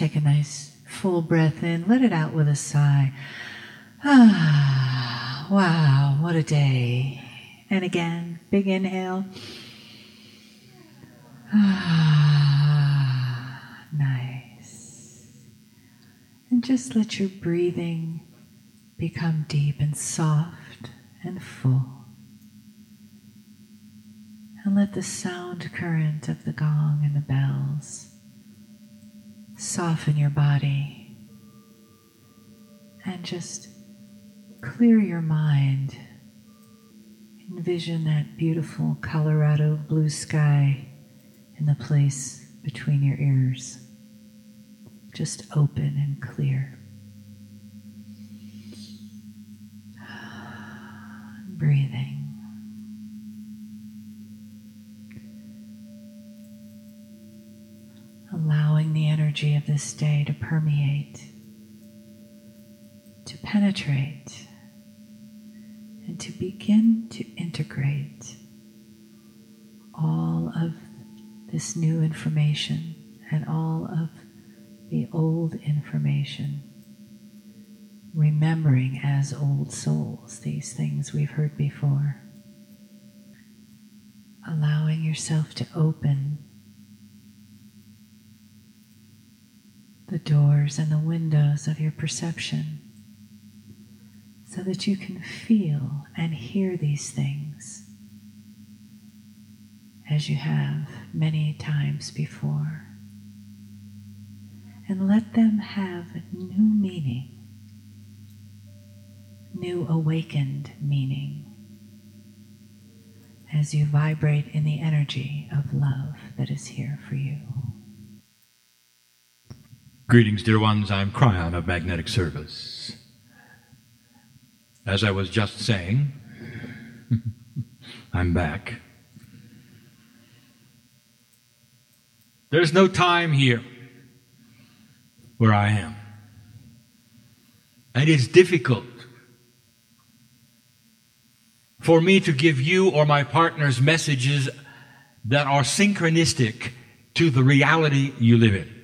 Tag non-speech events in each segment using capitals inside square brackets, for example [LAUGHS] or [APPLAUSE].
take a nice full breath in, let it out with a sigh. Ah, wow, what a day. And again, big inhale. Ah, nice. And just let your breathing become deep and soft and full. And let the sound current of the gong and the bells soften your body and just clear your mind. Envision that beautiful Colorado blue sky in the place between your ears, just open and clear. [SIGHS] Breathing. Allowing the energy of this day to permeate, to penetrate, and to begin to integrate all of this new information and all of the old information. Remembering as old souls these things we've heard before. Allowing yourself to open the doors and the windows of your perception so that you can feel and hear these things as you have many times before. And let them have new meaning, new awakened meaning, as you vibrate in the energy of love that is here for you. Greetings, dear ones. I'm Kryon of Magnetic Service. As I was just saying, [LAUGHS] I'm back. There's no time here where I am. And it's difficult for me to give you or my partners messages that are synchronistic to the reality you live in.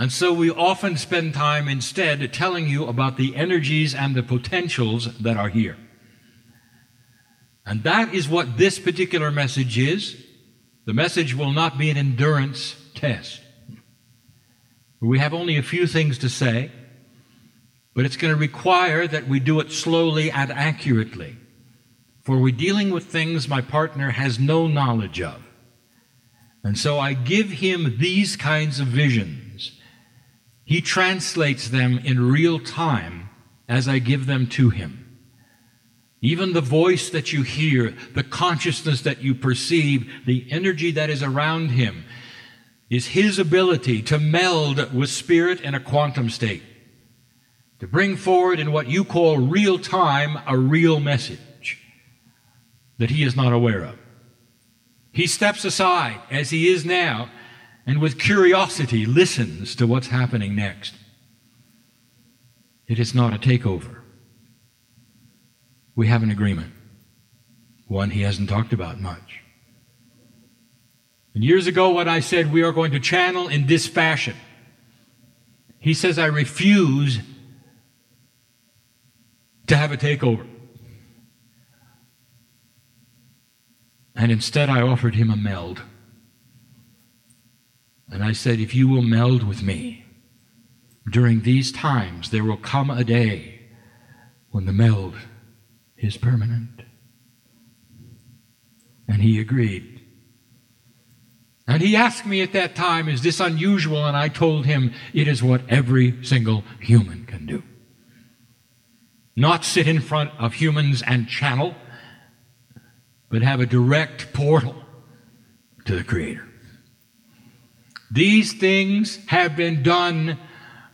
And so we often spend time instead telling you about the energies and the potentials that are here. And that is what this particular message is. The message will not be an endurance test. We have only a few things to say, but it's going to require that we do it slowly and accurately. For we're dealing with things my partner has no knowledge of. And so I give him these kinds of visions he translates them in real time as I give them to him. Even the voice that you hear, the consciousness that you perceive, the energy that is around him, is his ability to meld with spirit in a quantum state, to bring forward in what you call real time a real message that he is not aware of. He steps aside, as he is now, and with curiosity listens to what's happening next. It is not a takeover. We have an agreement, one he hasn't talked about much. And years ago, what I said, we are going to channel in this fashion. He says, I refuse to have a takeover. And instead, I offered him a meld. And I said, If you will meld with me during these times, there will come a day when the meld is permanent. And he agreed. And he asked me at that time, Is this unusual? And I told him, It is what every single human can do. Not sit in front of humans and channel, but have a direct portal to the Creator. These things have been done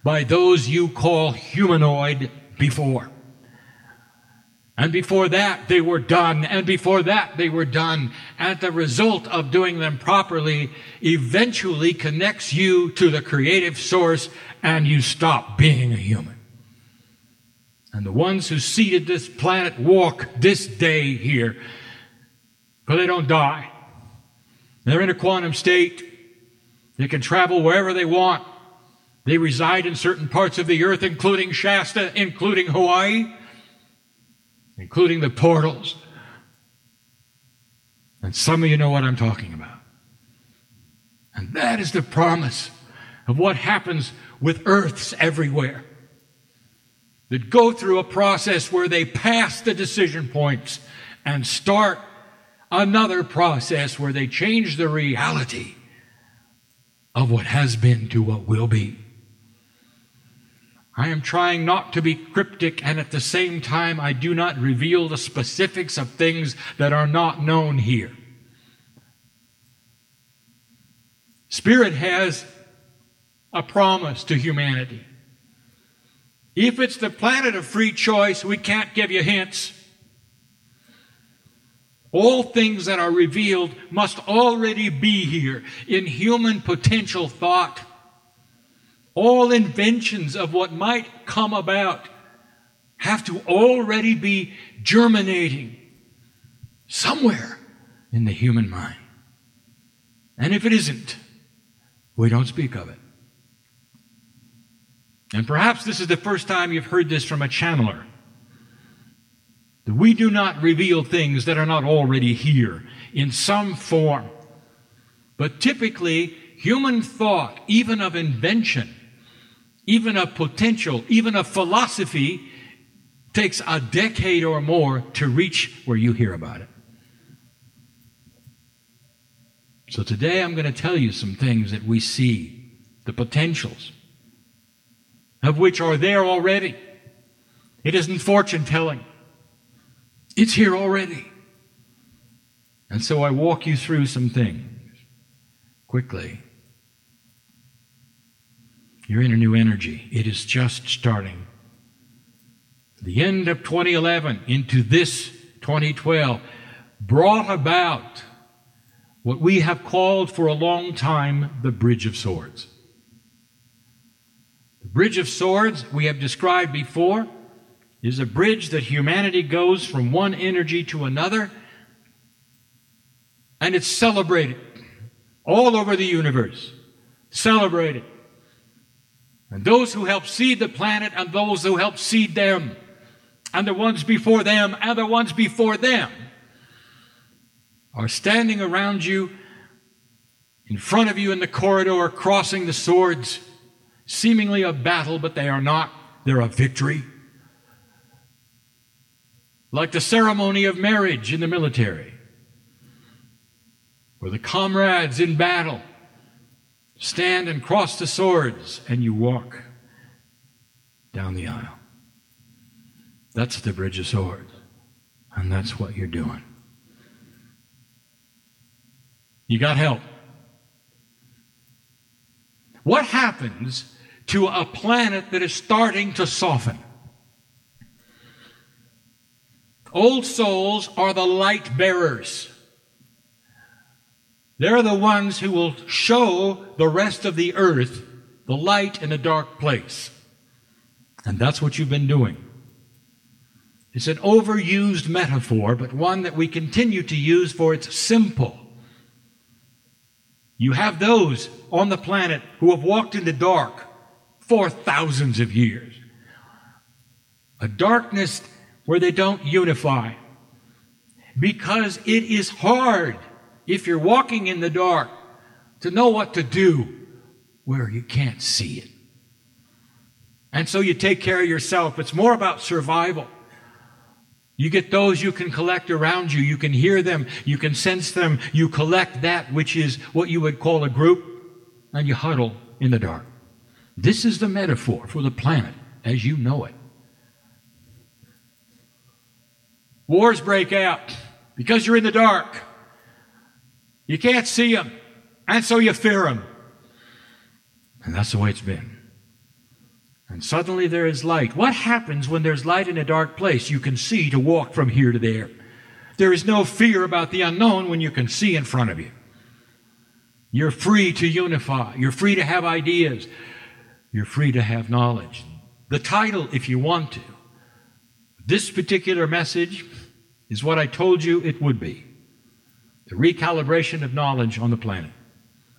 by those you call humanoid before. And before that, they were done. And before that, they were done. And the result of doing them properly eventually connects you to the creative source and you stop being a human. And the ones who seeded this planet walk this day here, but they don't die. They're in a quantum state They can travel wherever they want. They reside in certain parts of the earth, including Shasta, including Hawaii, including the portals. And some of you know what I'm talking about. And that is the promise of what happens with earths everywhere that go through a process where they pass the decision points and start another process where they change the reality of what has been to what will be. I am trying not to be cryptic, and at the same time, I do not reveal the specifics of things that are not known here. Spirit has a promise to humanity. If it's the planet of free choice, we can't give you hints. All things that are revealed must already be here in human potential thought. All inventions of what might come about have to already be germinating somewhere in the human mind. And if it isn't, we don't speak of it. And perhaps this is the first time you've heard this from a channeler. That we do not reveal things that are not already here in some form. But typically, human thought, even of invention, even of potential, even of philosophy, takes a decade or more to reach where you hear about it. So today I'm going to tell you some things that we see, the potentials of which are there already. It isn't fortune telling. It's here already. And so I walk you through some things quickly. You're in a new energy. It is just starting. The end of 2011 into this 2012 brought about what we have called for a long time the Bridge of Swords. The Bridge of Swords, we have described before, is a bridge that humanity goes from one energy to another, and it's celebrated all over the universe. Celebrated. And those who help seed the planet and those who help seed them, and the ones before them and the ones before them are standing around you, in front of you in the corridor, crossing the swords, seemingly a battle, but they are not. They're a victory. Like the ceremony of marriage in the military, where the comrades in battle stand and cross the swords, and you walk down the aisle. That's the bridge of swords, and that's what you're doing. You got help. What happens to a planet that is starting to soften? Old souls are the light bearers. They're the ones who will show the rest of the earth the light in a dark place. And that's what you've been doing. It's an overused metaphor, but one that we continue to use for its simple you have those on the planet who have walked in the dark for thousands of years. A darkness where they don't unify. Because it is hard, if you're walking in the dark, to know what to do where you can't see it. And so you take care of yourself. It's more about survival. You get those you can collect around you. You can hear them. You can sense them. You collect that which is what you would call a group, and you huddle in the dark. This is the metaphor for the planet as you know it. Wars break out because you're in the dark. You can't see them, and so you fear them. And that's the way it's been. And suddenly there is light. What happens when there's light in a dark place? You can see to walk from here to there. There is no fear about the unknown when you can see in front of you. You're free to unify. You're free to have ideas. You're free to have knowledge. The title, if you want to, this particular message is what I told you it would be the recalibration of knowledge on the planet.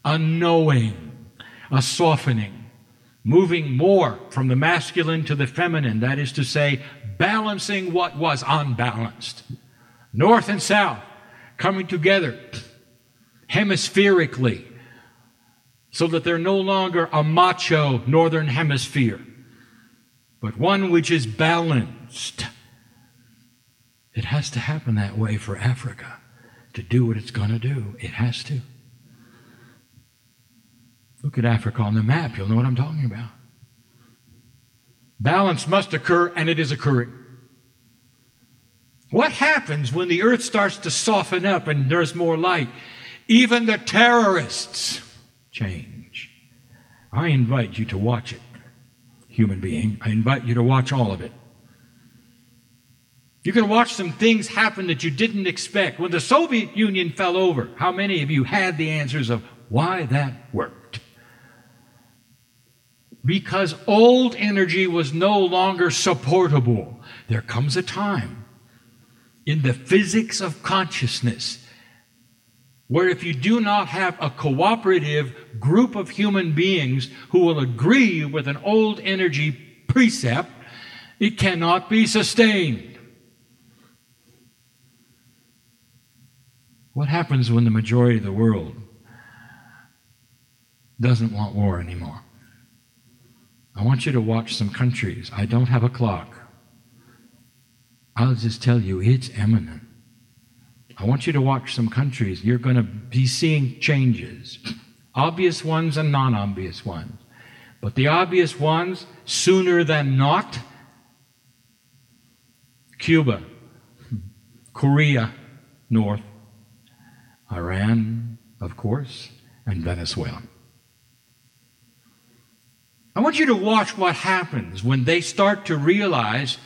Unknowing a softening, moving more from the masculine to the feminine, that is to say, balancing what was unbalanced. North and south coming together hemispherically so that they're no longer a macho northern hemisphere, but one which is balanced. It has to happen that way for Africa to do what it's going to do. It has to. Look at Africa on the map, you'll know what I'm talking about. Balance must occur, and it is occurring. What happens when the earth starts to soften up and there's more light? Even the terrorists change. I invite you to watch it, human being. I invite you to watch all of it. You can watch some things happen that you didn't expect. When the Soviet Union fell over, how many of you had the answers of why that worked? Because old energy was no longer supportable. There comes a time in the physics of consciousness where if you do not have a cooperative group of human beings who will agree with an old energy precept, it cannot be sustained. What happens when the majority of the world doesn't want war anymore? I want you to watch some countries. I don't have a clock. I'll just tell you, it's imminent. I want you to watch some countries. You're going to be seeing changes, obvious ones and non obvious ones. But the obvious ones, sooner than not, Cuba, Korea, North, Iran, of course, and Venezuela. I want you to watch what happens when they start to realize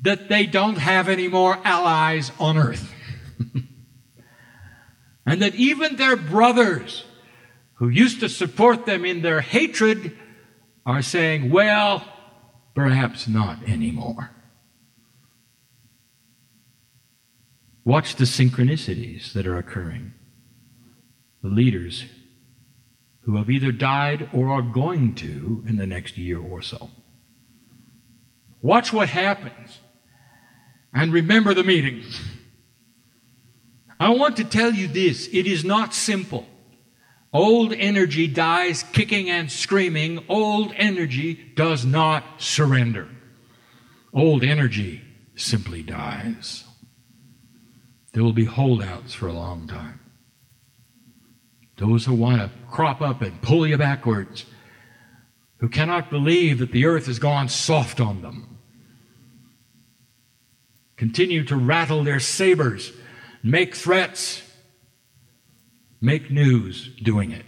that they don't have any more allies on earth. [LAUGHS] and that even their brothers, who used to support them in their hatred, are saying, well, perhaps not anymore. Watch the synchronicities that are occurring. The leaders who have either died or are going to in the next year or so. Watch what happens and remember the meeting. I want to tell you this it is not simple. Old energy dies kicking and screaming. Old energy does not surrender. Old energy simply dies. There will be holdouts for a long time. Those who want to crop up and pull you backwards, who cannot believe that the earth has gone soft on them continue to rattle their sabers, make threats, make news doing it.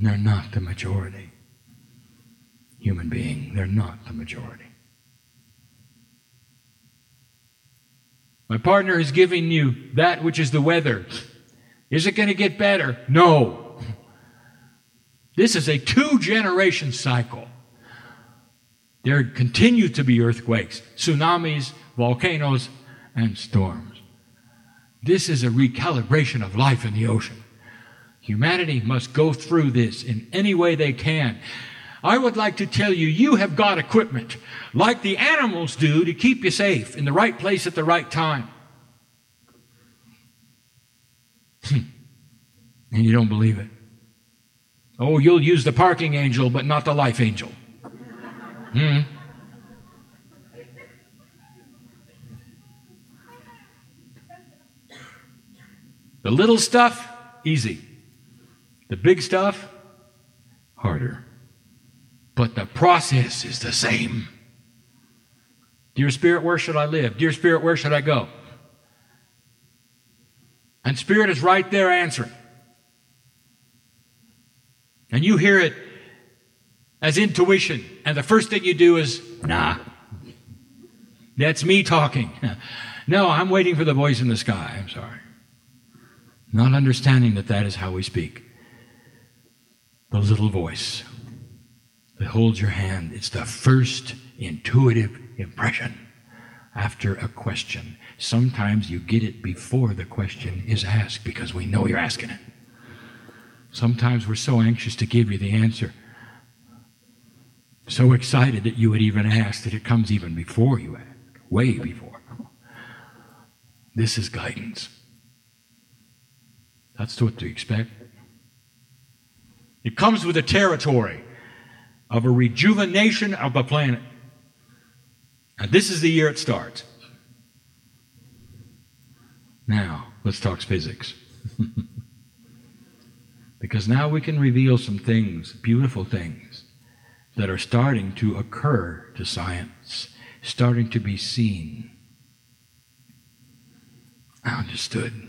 They're not the majority. Human being, they're not the majority. My partner is giving you that which is the weather. Is it going to get better? No. This is a two generation cycle. There continue to be earthquakes, tsunamis, volcanoes, and storms. This is a recalibration of life in the ocean. Humanity must go through this in any way they can. I would like to tell you, you have got equipment like the animals do to keep you safe in the right place at the right time. Hmm. and you don't believe it. Oh, you'll use the parking angel, but not the life angel. Hmm. The little stuff, easy. The big stuff, harder. But the process is the same. Dear Spirit, where should I live? Dear Spirit, where should I go? And Spirit is right there answering. And you hear it as intuition. And the first thing you do is, nah. That's me talking. [LAUGHS] no, I'm waiting for the voice in the sky. I'm sorry not understanding that that is how we speak. The little voice holds your hand, it's the first intuitive impression after a question. Sometimes you get it before the question is asked because we know you're asking it. Sometimes we're so anxious to give you the answer, so excited that you would even ask that it comes even before you ask, way before. This is guidance. That's what to expect. It comes with the territory of a rejuvenation of the planet. And this is the year it starts. Now, let's talk physics. [LAUGHS] because now we can reveal some things, beautiful things, that are starting to occur to science, starting to be seen, I understood.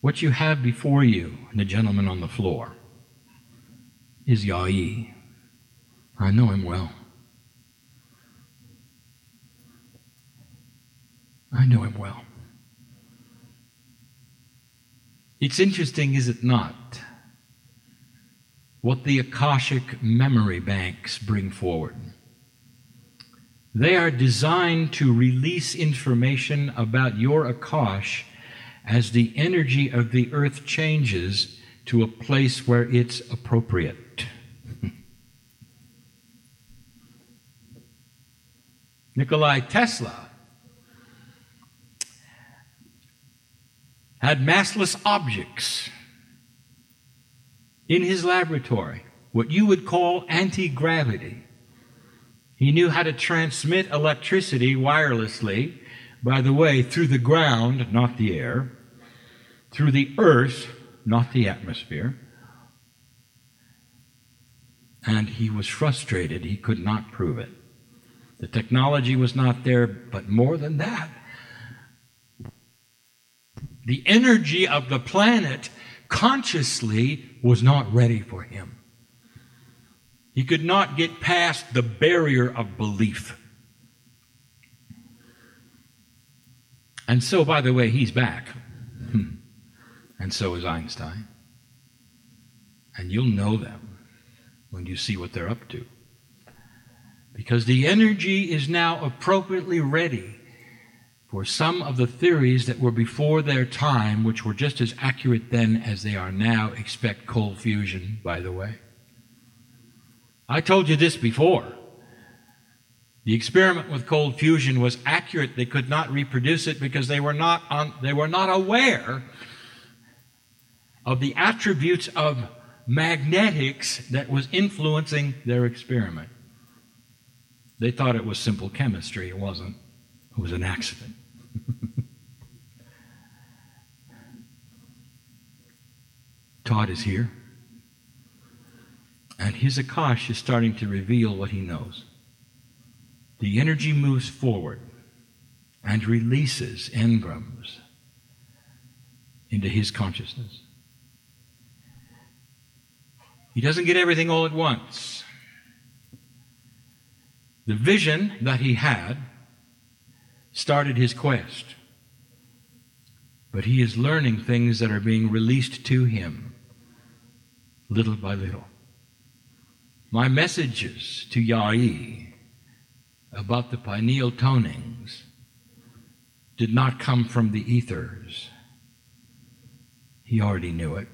What you have before you, and the gentleman on the floor, is Yai. I know him well. I know him well. It's interesting, is it not, what the Akashic memory banks bring forward. They are designed to release information about your Akash as the energy of the earth changes to a place where it's appropriate. Nikolai Tesla had massless objects in his laboratory, what you would call anti gravity. He knew how to transmit electricity wirelessly, by the way, through the ground, not the air, through the earth, not the atmosphere. And he was frustrated. He could not prove it. The technology was not there, but more than that, the energy of the planet consciously was not ready for him. He could not get past the barrier of belief. And so, by the way, he's back. Hmm. And so is Einstein. And you'll know them when you see what they're up to. Because the energy is now appropriately ready for some of the theories that were before their time, which were just as accurate then as they are now. Expect cold fusion, by the way. I told you this before. The experiment with cold fusion was accurate. They could not reproduce it because they were not, on, they were not aware of the attributes of magnetics that was influencing their experiment. They thought it was simple chemistry. It wasn't. It was an accident. [LAUGHS] Todd is here. And his Akash is starting to reveal what he knows. The energy moves forward and releases engrams into his consciousness. He doesn't get everything all at once. The vision that he had started his quest. But he is learning things that are being released to him little by little. My messages to Yai about the pineal tonings did not come from the ethers. He already knew it.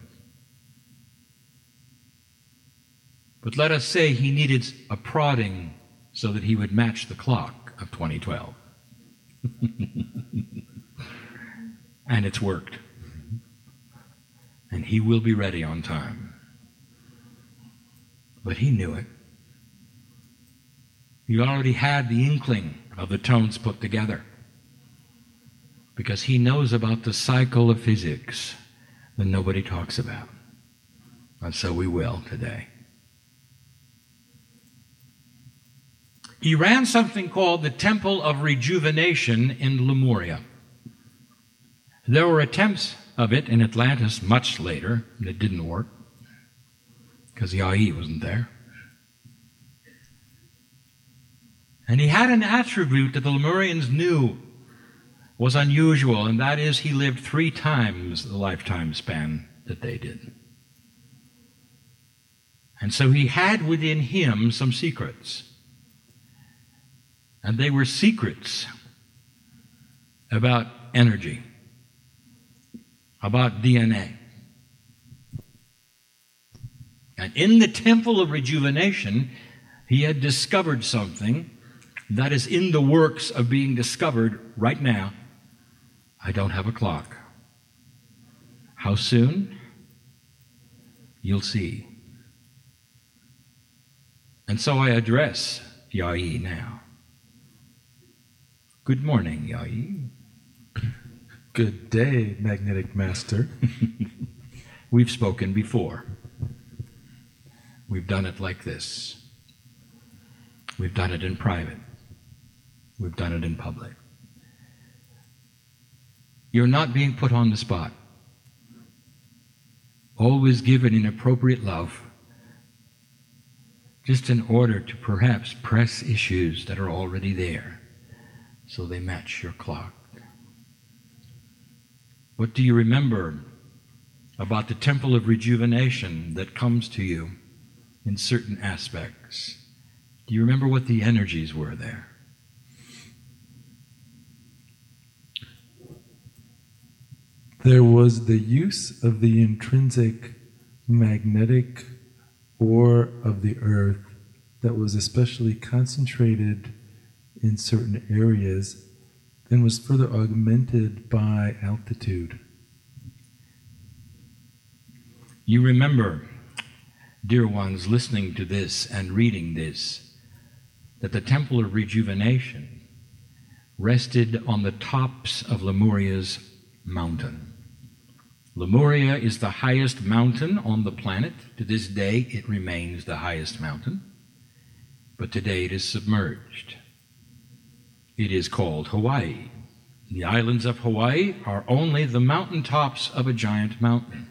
But let us say he needed a prodding so that he would match the clock of 2012. [LAUGHS] and it's worked. And he will be ready on time. But he knew it. He already had the inkling of the tones put together. Because he knows about the cycle of physics that nobody talks about. And so we will today. He ran something called the Temple of Rejuvenation in Lemuria. There were attempts of it in Atlantis much later, and it didn't work because the IE wasn't there. And he had an attribute that the Lemurians knew was unusual, and that is he lived three times the lifetime span that they did. And so he had within him some secrets. And they were secrets about energy. about DNA. And in the temple of rejuvenation, he had discovered something that is in the works of being discovered right now. I don't have a clock. How soon? You'll see. And so I address Yai now. Good morning, Yai. Good day, Magnetic Master. [LAUGHS] We've spoken before. We've done it like this. We've done it in private. We've done it in public. You're not being put on the spot. Always given in appropriate love, just in order to perhaps press issues that are already there so they match your clock. What do you remember about the temple of rejuvenation that comes to you in certain aspects? Do you remember what the energies were there? There was the use of the intrinsic magnetic ore of the earth that was especially concentrated in certain areas and was further augmented by altitude. You remember, dear ones, listening to this and reading this, that the Temple of Rejuvenation rested on the tops of Lemuria's mountain. Lemuria is the highest mountain on the planet. To this day, it remains the highest mountain, but today it is submerged. It is called Hawaii. The islands of Hawaii are only the mountain tops of a giant mountain,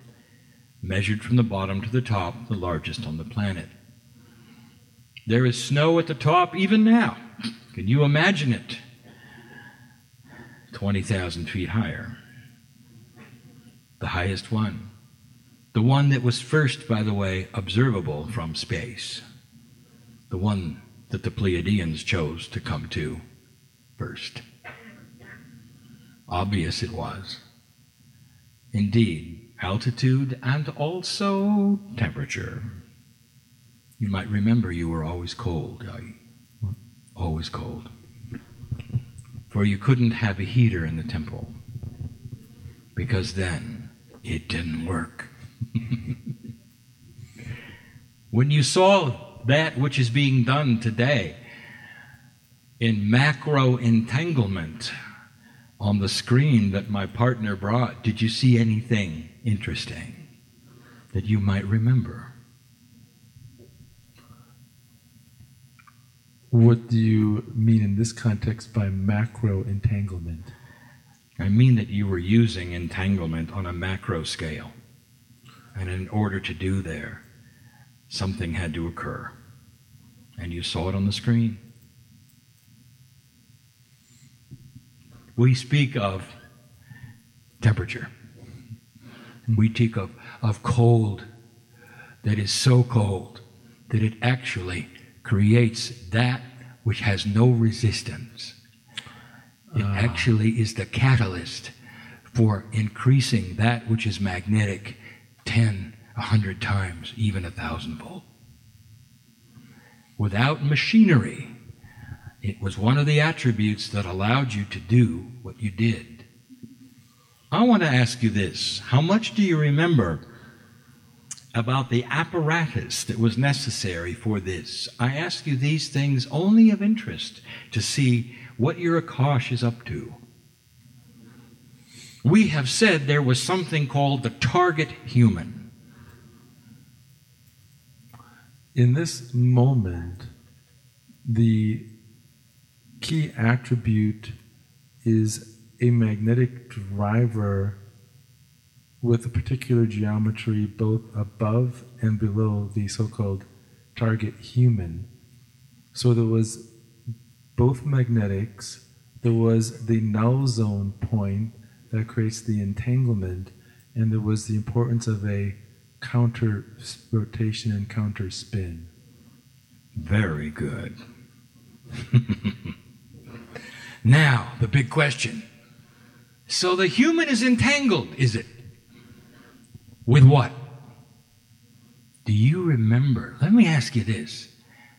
measured from the bottom to the top, the largest on the planet. There is snow at the top even now. Can you imagine it? 20,000 feet higher the highest one. The one that was first, by the way, observable from space. The one that the Pleiadians chose to come to first. Obvious it was. Indeed, altitude and also temperature. You might remember you were always cold, always cold. For you couldn't have a heater in the temple, because then it didn't work. [LAUGHS] when you saw that which is being done today in macro entanglement on the screen that my partner brought, did you see anything interesting that you might remember? What do you mean in this context by macro entanglement? I mean that you were using entanglement on a macro scale. And in order to do there, something had to occur. And you saw it on the screen. We speak of temperature. We speak of, of cold that is so cold that it actually creates that which has no resistance it uh. actually is the catalyst for increasing that which is magnetic 10, 100 times, even a thousandfold. Without machinery, it was one of the attributes that allowed you to do what you did. I want to ask you this How much do you remember about the apparatus that was necessary for this? I ask you these things only of interest to see what your Akash is up to. We have said there was something called the target human. In this moment, the key attribute is a magnetic driver with a particular geometry both above and below the so called target human. So there was both magnetics, there was the null zone point that creates the entanglement, and there was the importance of a counter rotation and counter spin. Very good. [LAUGHS] now, the big question. So the human is entangled, is it? With what? Do you remember? Let me ask you this.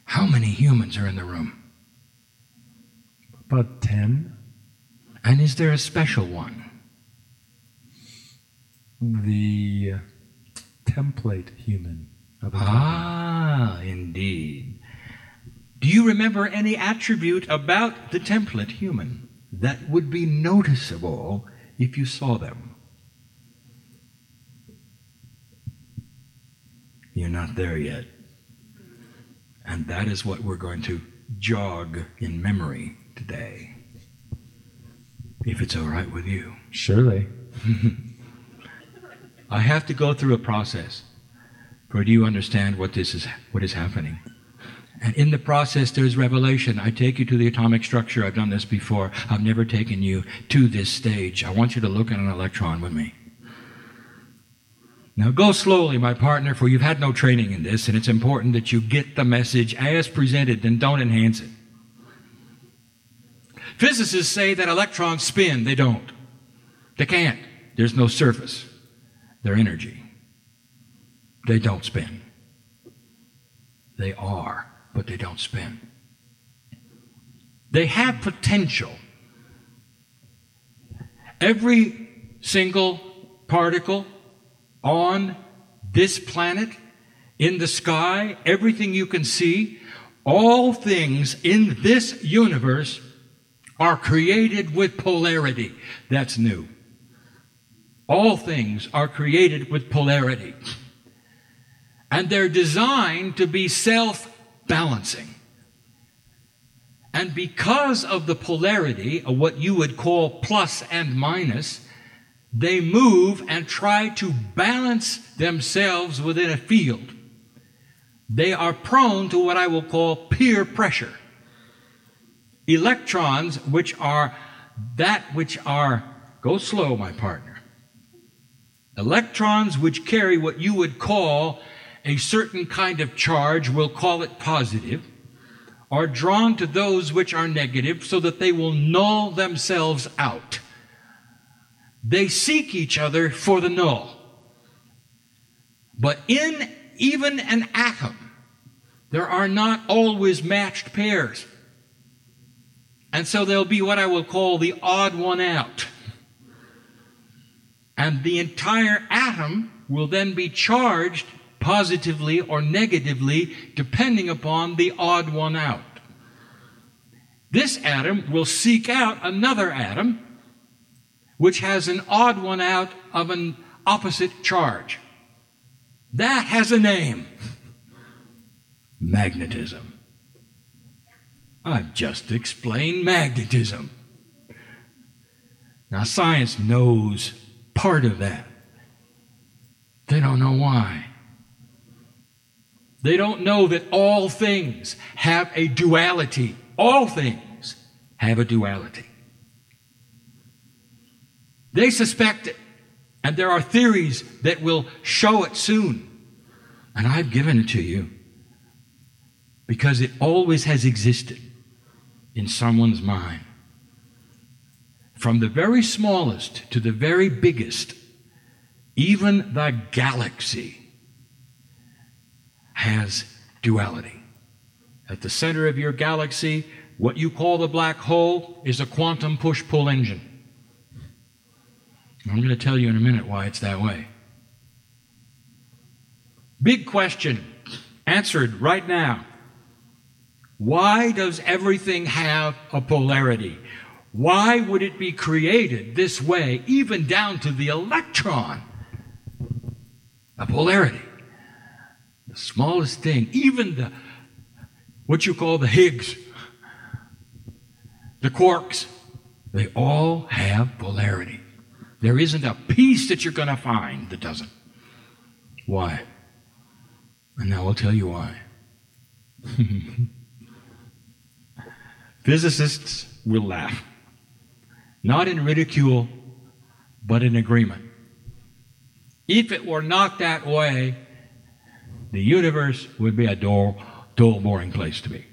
How many humans are in the room? About 10. And is there a special one? The template human. Ah, indeed. Do you remember any attribute about the template human that would be noticeable if you saw them? You're not there yet. And that is what we're going to jog in memory today. If it's all right with you. Surely. [LAUGHS] I have to go through a process for do you understand what this is what is happening. And in the process there's revelation. I take you to the atomic structure. I've done this before. I've never taken you to this stage. I want you to look at an electron with me. Now go slowly, my partner, for you've had no training in this, and it's important that you get the message as presented and don't enhance it. Physicists say that electrons spin. They don't. They can't. There's no surface. They're energy. They don't spin. They are, but they don't spin. They have potential. Every single particle on this planet, in the sky, everything you can see, all things in this universe are created with polarity. That's new. All things are created with polarity. And they're designed to be self balancing. And because of the polarity of what you would call plus and minus, they move and try to balance themselves within a field. They are prone to what I will call peer pressure. Electrons, which are that which are, go slow, my partner. Electrons which carry what you would call a certain kind of charge, we'll call it positive, are drawn to those which are negative so that they will null themselves out. They seek each other for the null. But in even an atom, there are not always matched pairs. And so there'll be what I will call the odd one out. And the entire atom will then be charged positively or negatively depending upon the odd one out. This atom will seek out another atom which has an odd one out of an opposite charge. That has a name [LAUGHS] magnetism. I've just explained magnetism. Now, science knows part of that. They don't know why. They don't know that all things have a duality. All things have a duality. They suspect it, and there are theories that will show it soon. And I've given it to you because it always has existed in someone's mind. From the very smallest to the very biggest, even the galaxy has duality. At the center of your galaxy, what you call the black hole is a quantum push pull engine. I'm going to tell you in a minute why it's that way. Big question, answered right now. Why does everything have a polarity? Why would it be created this way, even down to the electron? A polarity. The smallest thing, even the what you call the Higgs, the quarks, they all have polarity. There isn't a piece that you're going to find that doesn't. Why? And now I'll tell you why. [LAUGHS] Physicists will laugh. Not in ridicule, but in agreement. If it were not that way, the universe would be a dull, dull, boring place to be.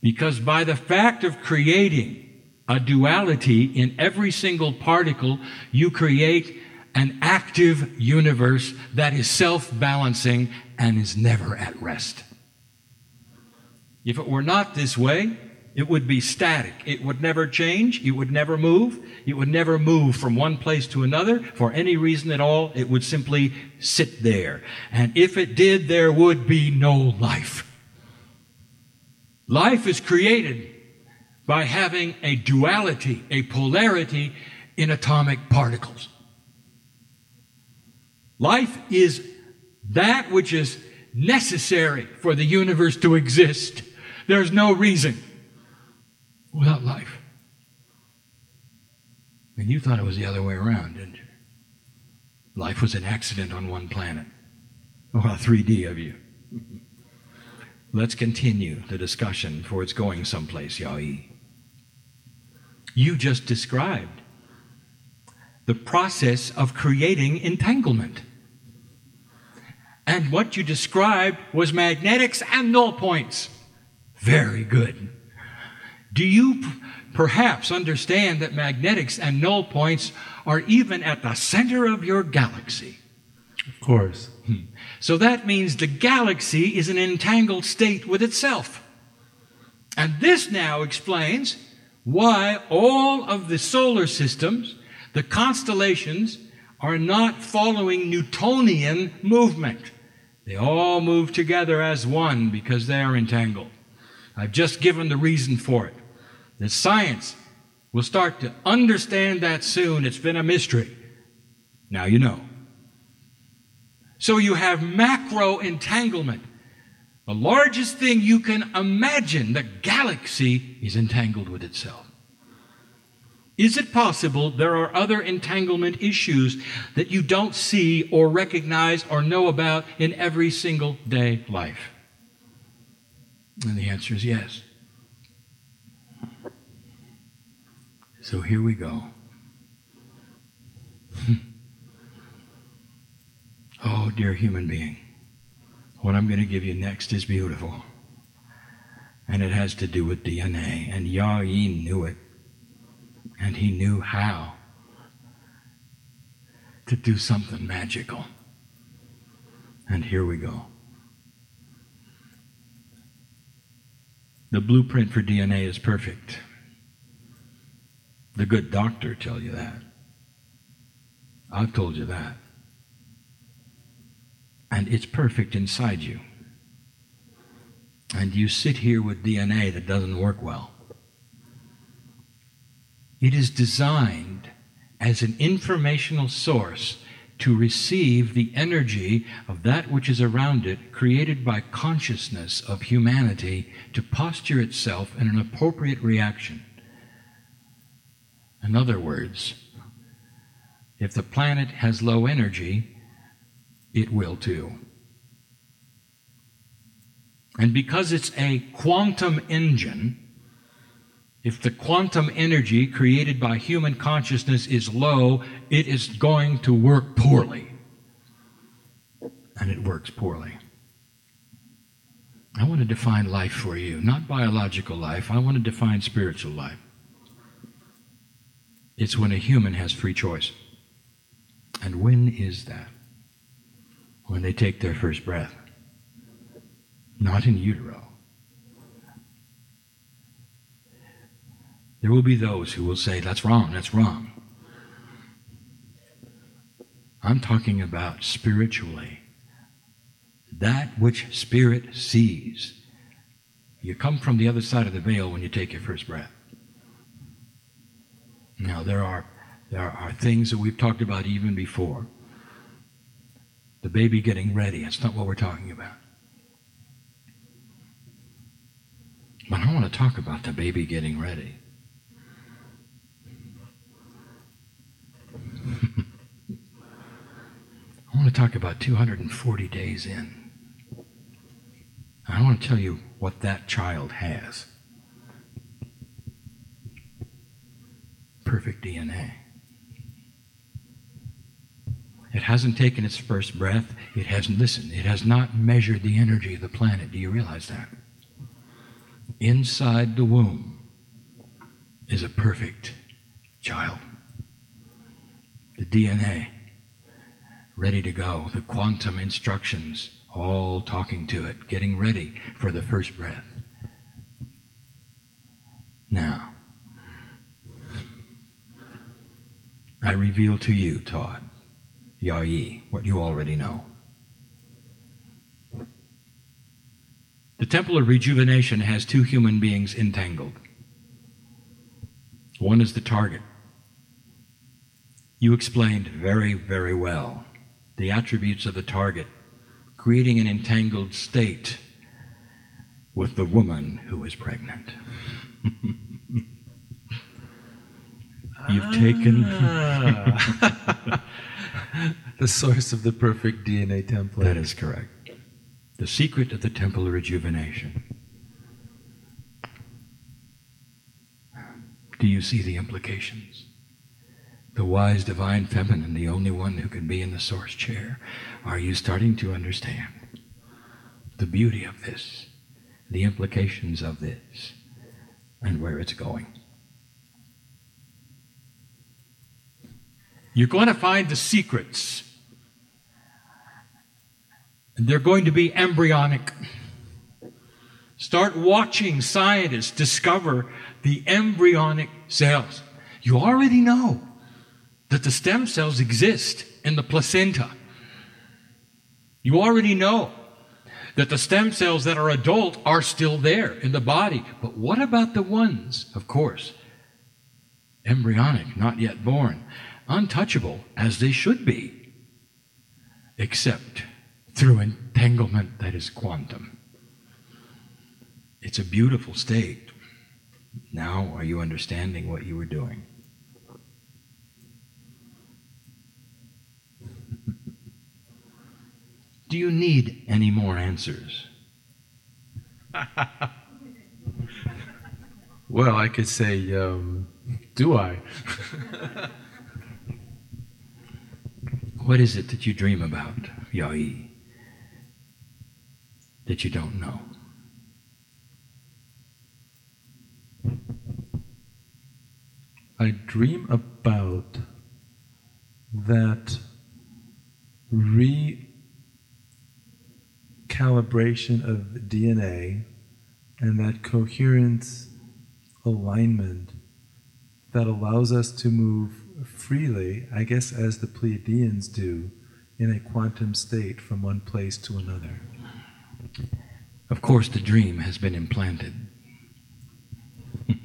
Because by the fact of creating a duality in every single particle, you create an active universe that is self balancing and is never at rest. If it were not this way, it would be static. It would never change. It would never move. It would never move from one place to another for any reason at all. It would simply sit there. And if it did, there would be no life. Life is created by having a duality, a polarity in atomic particles. Life is that which is necessary for the universe to exist. There's no reason without life. And you thought it was the other way around, didn't you? Life was an accident on one planet. Well, 3D of you. Let's continue the discussion for it's going someplace, Yai. You just described the process of creating entanglement. And what you described was magnetics and null points. Very good. Do you p- perhaps understand that magnetics and null points are even at the center of your galaxy? Of course. Hmm. So that means the galaxy is an entangled state with itself. And this now explains why all of the solar systems, the constellations, are not following Newtonian movement. They all move together as one because they are entangled. I've just given the reason for it. The science will start to understand that soon. It's been a mystery. Now you know. So you have macro entanglement. The largest thing you can imagine, the galaxy, is entangled with itself. Is it possible there are other entanglement issues that you don't see or recognize or know about in every single day life? And the answer is yes. So here we go. [LAUGHS] oh, dear human being, what I'm going to give you next is beautiful. And it has to do with DNA. And Yah knew it and he knew how to do something magical. And here we go. The blueprint for DNA is perfect. The good doctor tell you that. I've told you that. And it's perfect inside you. And you sit here with DNA that doesn't work well. It is designed as an informational source to receive the energy of that which is around it, created by consciousness of humanity, to posture itself in an appropriate reaction. In other words, if the planet has low energy, it will too. And because it's a quantum engine, if the quantum energy created by human consciousness is low, it is going to work poorly. And it works poorly. I want to define life for you, not biological life. I want to define spiritual life. It's when a human has free choice. And when is that? When they take their first breath. Not in utero. There will be those who will say, that's wrong, that's wrong. I'm talking about spiritually. That which spirit sees. You come from the other side of the veil when you take your first breath. Now, there are, there are things that we've talked about even before. The baby getting ready, that's not what we're talking about. But I want to talk about the baby getting ready. [LAUGHS] I want to talk about 240 days in. I want to tell you what that child has. Perfect DNA. It hasn't taken its first breath. It hasn't listened. It has not measured the energy of the planet. Do you realize that? Inside the womb is a perfect child. The DNA ready to go. The quantum instructions all talking to it, getting ready for the first breath. Now, I reveal to you, Todd, Ya-Yi, what you already know. The Temple of Rejuvenation has two human beings entangled. One is the target. You explained very, very well the attributes of the target, creating an entangled state with the woman who is pregnant. [LAUGHS] You've taken Ah. [LAUGHS] the source of the perfect DNA template. that is correct. The secret of the temple of rejuvenation. Do you see the implications? The wise divine feminine, the only one who can be in the source chair. Are you starting to understand the beauty of this, the implications of this, and where it's going? You're going to find the secrets. And They're going to be embryonic. Start watching scientists discover the embryonic cells. You already know that the stem cells exist in the placenta. You already know that the stem cells that are adult are still there in the body. But what about the ones, of course, embryonic, not yet born, untouchable as they should be, except through entanglement that is quantum? It's a beautiful state. Now, are you understanding what you were doing? Do you need any more answers? [LAUGHS] Well, I could say, um, do I? [LAUGHS] What is it that you dream about, Ya-Yi, that you don't know? I dream about that recalibration of DNA and that coherence alignment that allows us to move freely, I guess, as the Pleiadians do, in a quantum state from one place to another. Of course, the dream has been implanted. [LAUGHS]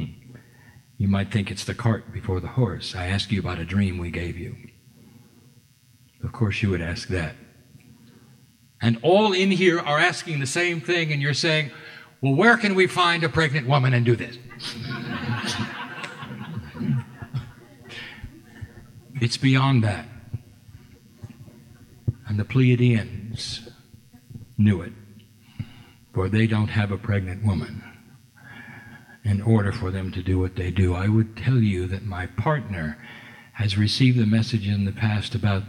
you might think it's the cart before the horse. I ask you about a dream we gave you. Of course, you would ask that. And all in here are asking the same thing, and you're saying, Well, where can we find a pregnant woman and do this? [LAUGHS] it's beyond that. And the Pleiadians knew it for they don't have a pregnant woman. In order for them to do what they do, I would tell you that my partner has received the message in the past about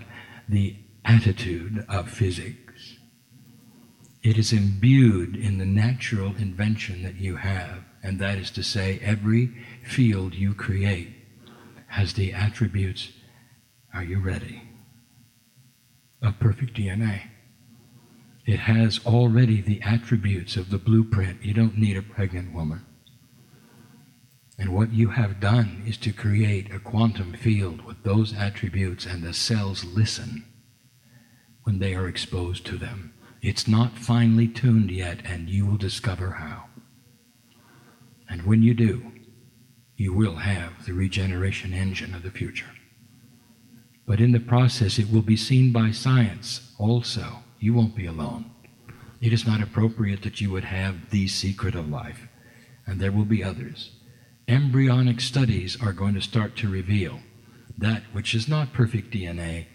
the attitude of physics. It is imbued in the natural invention that you have, and that is to say, every field you create has the attributes, are you ready, of perfect DNA. It has already the attributes of the blueprint. You don't need a pregnant woman. And what you have done is to create a quantum field with those attributes, and the cells listen when they are exposed to them. It's not finely tuned yet, and you will discover how. And when you do, you will have the regeneration engine of the future. But in the process, it will be seen by science also you won't be alone. It is not appropriate that you would have the secret of life, and there will be others. Embryonic studies are going to start to reveal that which is not perfect DNA,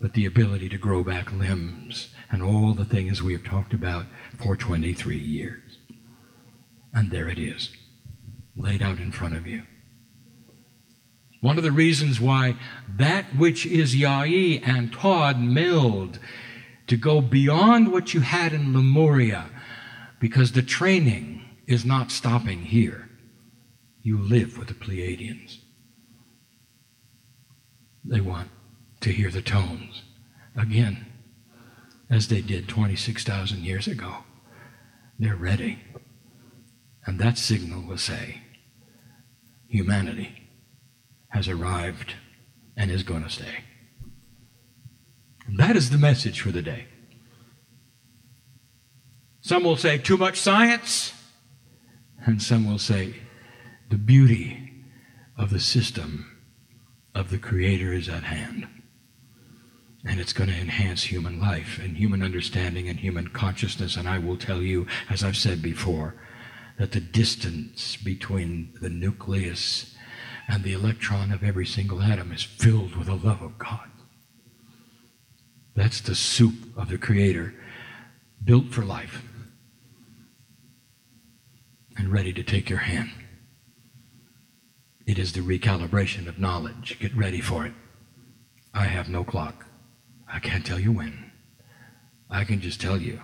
but the ability to grow back limbs and all the things we have talked about for 23 years. And there it is, laid out in front of you. One of the reasons why that which is Ya-Yi and Todd milled to go beyond what you had in Lemuria because the training is not stopping here. You live with the Pleiadians. They want to hear the tones again, as they did 26,000 years ago. They're ready. And that signal will say, humanity has arrived and is going to stay. And that is the message for the day. Some will say too much science, and some will say the beauty of the system of the Creator is at hand. And it's going to enhance human life and human understanding and human consciousness. And I will tell you, as I've said before, that the distance between the nucleus and the electron of every single atom is filled with the love of God. That's the soup of the Creator, built for life and ready to take your hand. It is the recalibration of knowledge. Get ready for it. I have no clock. I can't tell you when. I can just tell you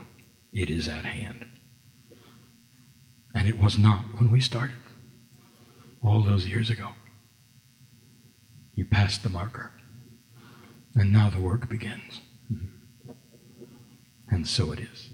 it is at hand. And it was not when we started, all those years ago. You passed the marker. And now the work begins. And so it is.